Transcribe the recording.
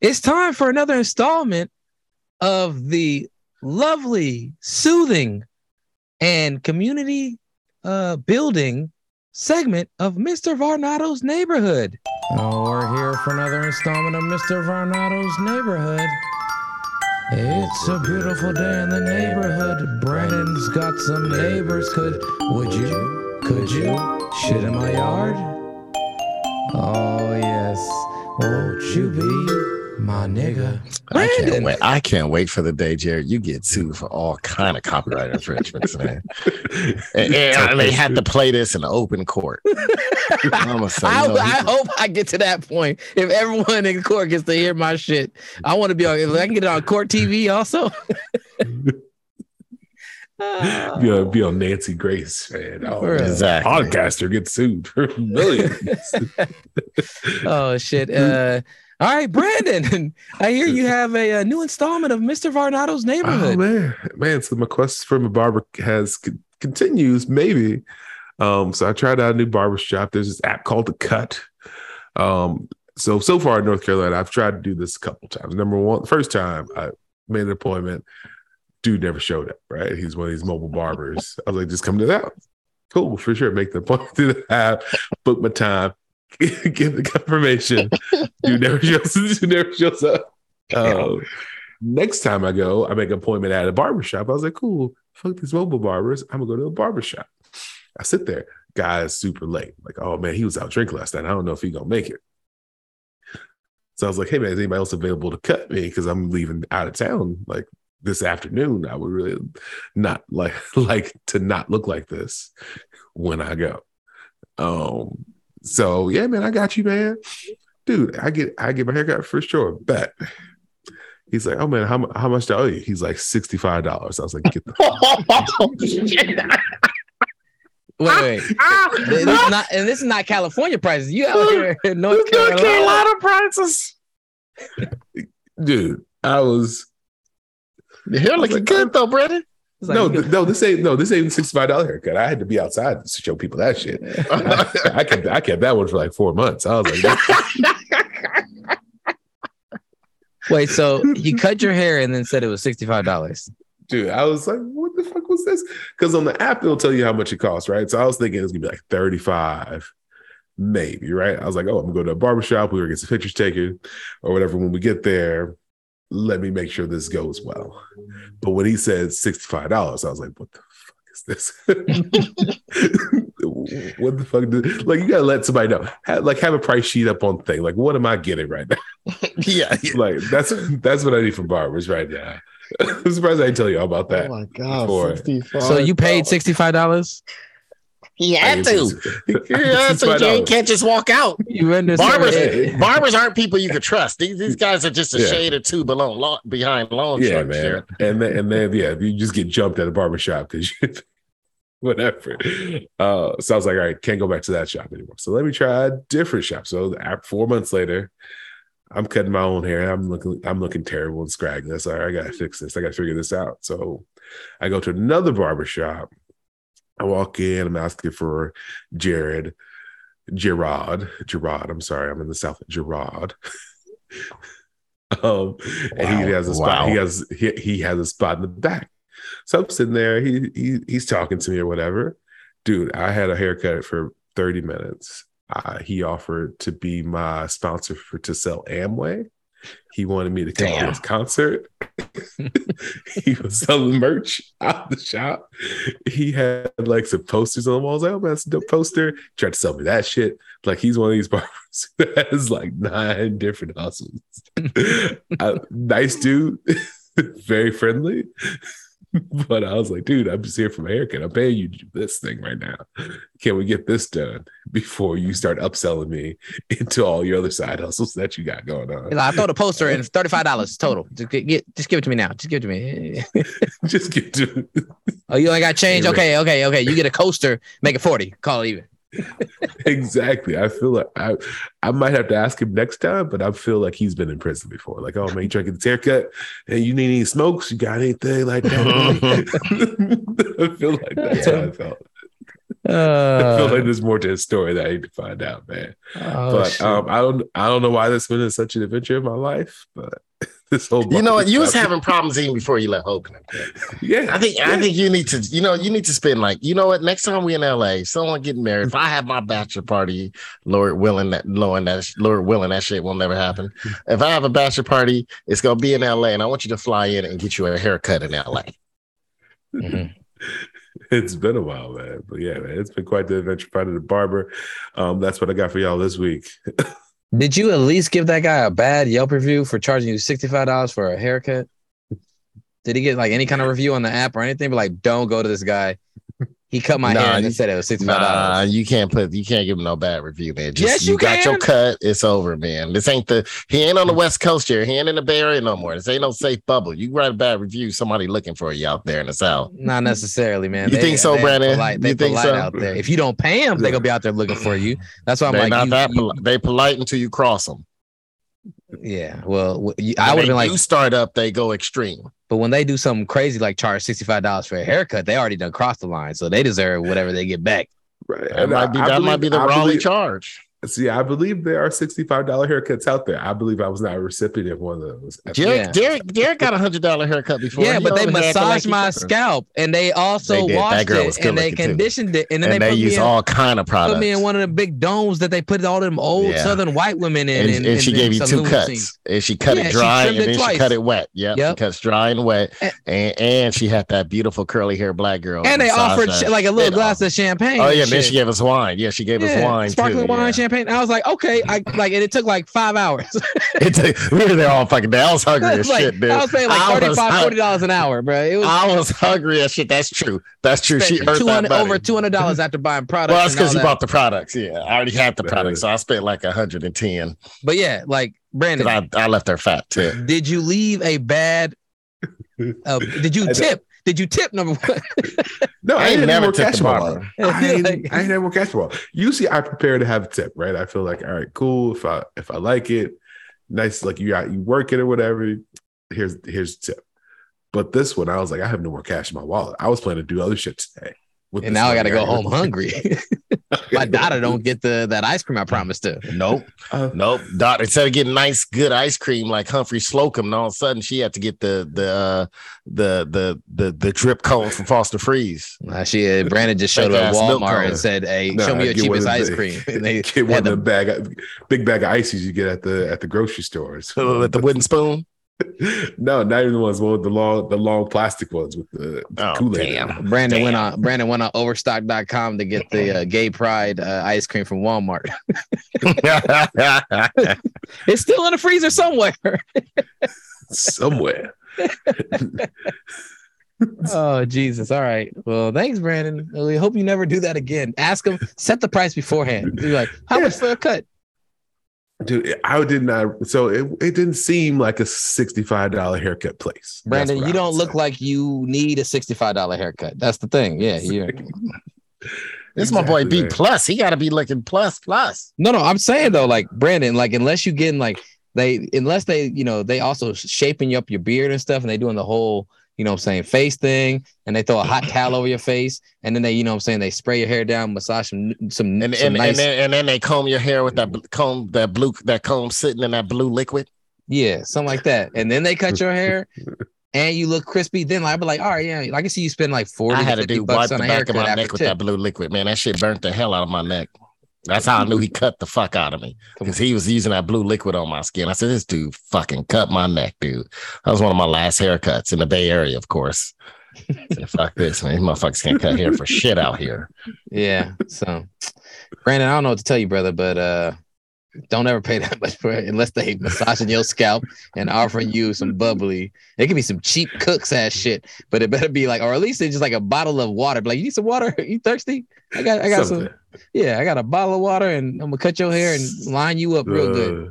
it's time for another installment of the lovely, soothing, and community uh, building segment of Mr. Varnado's Neighborhood. Oh, we're here for another installment of Mr. Varnado's Neighborhood. It's a beautiful day in the neighborhood. Brandon's got some neighbors. Could would you? Could you shit in my yard? Oh yes. Won't you be my nigga? I can't wait. I can't wait for the day, Jared. You get sued for all kind of copyright infringements, man. And, and they had to play this in open court. I'm say, I, you know, I hope I get to that point. If everyone in court gets to hear my shit, I want to be on. If I can get it on court TV also. Ah. You know, be on Nancy Grace, man. Oh, Right. Exactly. podcaster gets sued for millions. oh shit. Uh, all right, Brandon. I hear you have a, a new installment of Mr. Varnado's Neighborhood. oh man, man. So my quest for a barber has con- continues. Maybe. Um, so I tried out a new barber shop. There's this app called The Cut. Um, so so far in North Carolina, I've tried to do this a couple times. Number one, first time I made an appointment, dude never showed up. Right, he's one of these mobile barbers. I was like, just come to that. Cool, for sure. Make the appointment to the app, book my time, give the confirmation. Dude never shows. Never shows up. Um, next time I go, I make an appointment at a barber shop. I was like, cool, fuck these mobile barbers. I'm gonna go to a barber shop. I sit there, guy is super late. Like, oh man, he was out drinking last night. I don't know if he gonna make it. So I was like, hey man, is anybody else available to cut me? Because I'm leaving out of town like this afternoon. I would really not like like to not look like this when I go. Um, so yeah, man, I got you, man. Dude, I get I get my haircut for sure. Bet. He's like, oh man, how, how much do I owe you? He's like sixty-five dollars. I was like, get the Wait, wait. Ah, ah. this is not, and this is not California prices. You out here in North Carolina. prices. dude. I was The hair looking good oh, though, Brandon. It's like, no, th- no, this ain't no, this ain't sixty-five dollar haircut. I had to be outside to show people that shit. I, I kept I kept that one for like four months. I was like, Wait, so you cut your hair and then said it was sixty-five dollars. dude, I was like, what the fuck was this? Because on the app, it'll tell you how much it costs, right? So I was thinking it was gonna be like 35, maybe, right? I was like, oh, I'm gonna go to a barbershop, we were gonna get some pictures taken or whatever. When we get there, let me make sure this goes well. But when he said $65, I was like, what the fuck is this? what the fuck? Did, like, you gotta let somebody know. Have, like, have a price sheet up on thing. Like, what am I getting right now? yeah. yeah. like, that's that's what I need from barbers right now. I'm surprised I didn't tell you all about that. Oh my god. So you paid sixty-five dollars. He had to. Yeah, so $65. you can't just walk out. You render Barbers, Hey. barbers aren't people you can trust. These, these guys are just a Yeah. shade or two below, lo- behind long yeah, shorts. man. Jared. And then, and then, yeah, you just get jumped at a barbershop because whatever. Uh, so I was like, all right, can't go back to that shop anymore. So let me try a different shop. So four months later, I'm cutting my own hair. I'm looking, I'm looking terrible and scraggly. So I gotta fix this. I gotta figure this out. So I go to another barber shop. I walk in. I'm asking for Jared, Gerard, Gerard. I'm sorry, I'm in the South. Gerard. um, and Wow. he has a spot. He has he, he has a spot in the back. So I'm sitting there. He, he he's talking to me or whatever. Dude, I had a haircut for 30 minutes. Uh, he offered to be my sponsor for to sell Amway. He wanted me to come to his concert. he was selling merch out the shop. He had like some posters on the walls. Like, oh, that's a dope poster. Tried to sell me that shit. Like he's one of these barbers that has like nine different hustles. Uh, nice dude, very friendly. But I was like, dude, I'm just here for my haircut. I'm paying you to do this thing right now. Can we get this done before you start upselling me into all your other side hustles that you got going on? Like, I throw the poster in. It's thirty-five dollars total. Just get, just give it to me now. Just give it to me. Just give it to Me. oh, you ain't got change. Okay, okay, okay. You get a coaster. Make it forty. Call it even. exactly. I feel like I I might have to ask him next time, but I feel like he's been in prison before. Like, oh man, you trying to get this haircut and you need any smokes? You got anything like that? I feel like that's how I felt. I feel Uh, like there's more to his story that I need to find out, man. oh, but um, I don't I don't know why this has been such an adventure in my life, but this whole You know what? You was having problems even before you left Oakland. yeah. I think yeah. I think you need to, you know, you need to spend like, you know what? Next time we in LA, someone getting married. If I have my bachelor party, Lord willing that, Lord that, Lord willing that shit will never happen. If I have a bachelor party, it's gonna be in LA, and I want you to fly in and get you a haircut in LA. Mhm. It's been a while, man. But yeah, man, it's been quite the adventure finding the barber. Um, that's what I got for y'all this week. Did you at least give that guy a bad Yelp review for charging you $65 for a haircut? Did he get like any kind of review on the app or anything? But like, don't go to this guy. He cut my Nah, hair and you- said it was $65. Nah, you can't put, you can't give him no bad review, man. Just Yes, you, you got your cut. It's over, man. This ain't the. He ain't on the West Coast here. He ain't in the Bay Area no more. This ain't no safe bubble. You write a bad review, somebody looking for you out there in the South. Not necessarily, man. You think so, Brandon? Polite. They You think polite so? out there. If you don't pay them, they're gonna be out there looking for you. That's why I'm They're like, not you- that. poli- they polite until you cross them. yeah. Well, you- I would have been like, you start up, they go extreme. But when they do something crazy like charge sixty five dollars for a haircut, they already done crossed the line, so they deserve whatever they get back. Right. That might be I- I that might be the I wrongly believe- charge. See, I believe there are $65 haircuts out there. I believe I was not a recipient of one of those. Derek, Yeah. Derek, Derek got a hundred dollar haircut before. yeah, He but they over here acting massaged like my he- scalp and they also They washed it and they good-looking, too. conditioned it and then and they, they put use me in, all kind of products. put me in one of the big domes that they put all them old Yeah. Southern white women in, and, and, and she and gave you two cuts. Tunes. And she cut Yeah, it dry and it then she cut it wet. Yeah, Yep. she cuts dry and wet. And- And, and she had that beautiful curly hair black girl. And they offered like a little glass of champagne. Oh yeah, and then she gave us wine. Yeah, she gave us wine. sparkling wine, yeah. Champagne. I was like, okay, I like, and it took like five hours. It took- we were there all fucking day. I was hungry as like, shit, dude. I was paying like I 35 40 dollars an hour, bro. It was I was hungry as shit. That's true. That's true. She spent earned that money. over two hundred dollars after buying products. Well, that's because all you that. bought the products. Yeah, I already had the products, so I spent like a hundred and ten But yeah, like Brandon, I, I left her fat too. did you leave a bad? Uh, did you tip? Did you tip number one? No, I, I ain't ain't never never tipped catch the barber. I ain't, Like- I ain't never catch ball. Usually, I prepare to have a tip, right? I feel like, all right, cool. If I if I like it, nice. Like you got you work it or whatever. Here's here's the tip. But this one, I was like, I have no more cash in my wallet. I was planning to do other shit today. with and now I got to go home hungry. My daughter don't get the that ice cream I promised her. Nope, Uh, nope. Dot instead of getting nice, good ice cream like Humphry Slocombe, and all of a sudden she had to get the the uh, the the the the drip cone from Foster Freeze. Uh, she uh, Brandon just showed up at Walmart and said, "Hey, Nah, show me your cheapest ice the- cream." And they get one of the the, bag, big bag of ices you get at the at the grocery stores. with the wooden spoon. no, not even the ones. One with the long, the long plastic ones with the, the Oh, Kool-Aid. damn. it. Brandon went on Brandon went on overstock.com to get the uh, gay pride uh, ice cream from Walmart. it's still in the freezer somewhere. somewhere. oh Jesus! All right. Well, thanks, Brandon. We hope you never do that again. Ask him, set the price beforehand. Be like, how much for a cut? Dude, I did not. So it, it didn't seem like a sixty-five dollar haircut place. Brandon, you I don't look say. like you need a sixty-five dollar haircut. That's the thing. Yeah, you. This my boy B plus. He got to be looking plus plus. No, no, I'm saying though, like Brandon, like unless you getting like they, unless they, you know, they also shaping you up your beard and stuff, and they doing the whole, you know, what I'm saying face thing, and they throw a hot towel over your face, and then they, you know, what I'm saying they spray your hair down, massage some, some, And some and, nice, and, then, and then they comb your hair with that comb, that blue, that comb sitting in that blue liquid. yeah, something like that, and then they cut your hair. And you look crispy. Then I'd be like, all right, yeah, I can see you spend like forty. I had to 50 do wipe bucks the on back of my neck with tip. that blue liquid. Man, that shit burnt the hell out of my neck. That's how I knew he cut the fuck out of me because he was using that blue liquid on my skin. I said, "This dude fucking cut my neck, dude." That was one of my last haircuts in the Bay Area, of course. Said, fuck this, man. These motherfuckers can't cut hair for shit out here. Yeah. So, Brandon, I don't know what to tell you, brother, but uh, don't ever pay that much for it unless they massaging your scalp and offering you some bubbly. It could be some cheap Cook's ass shit, but it better be like, or at least it's just like a bottle of water. Be Like, you need some water? You thirsty? I got, I got some. Yeah, I got a bottle of water, and I'm gonna cut your hair and line you up real good. Uh,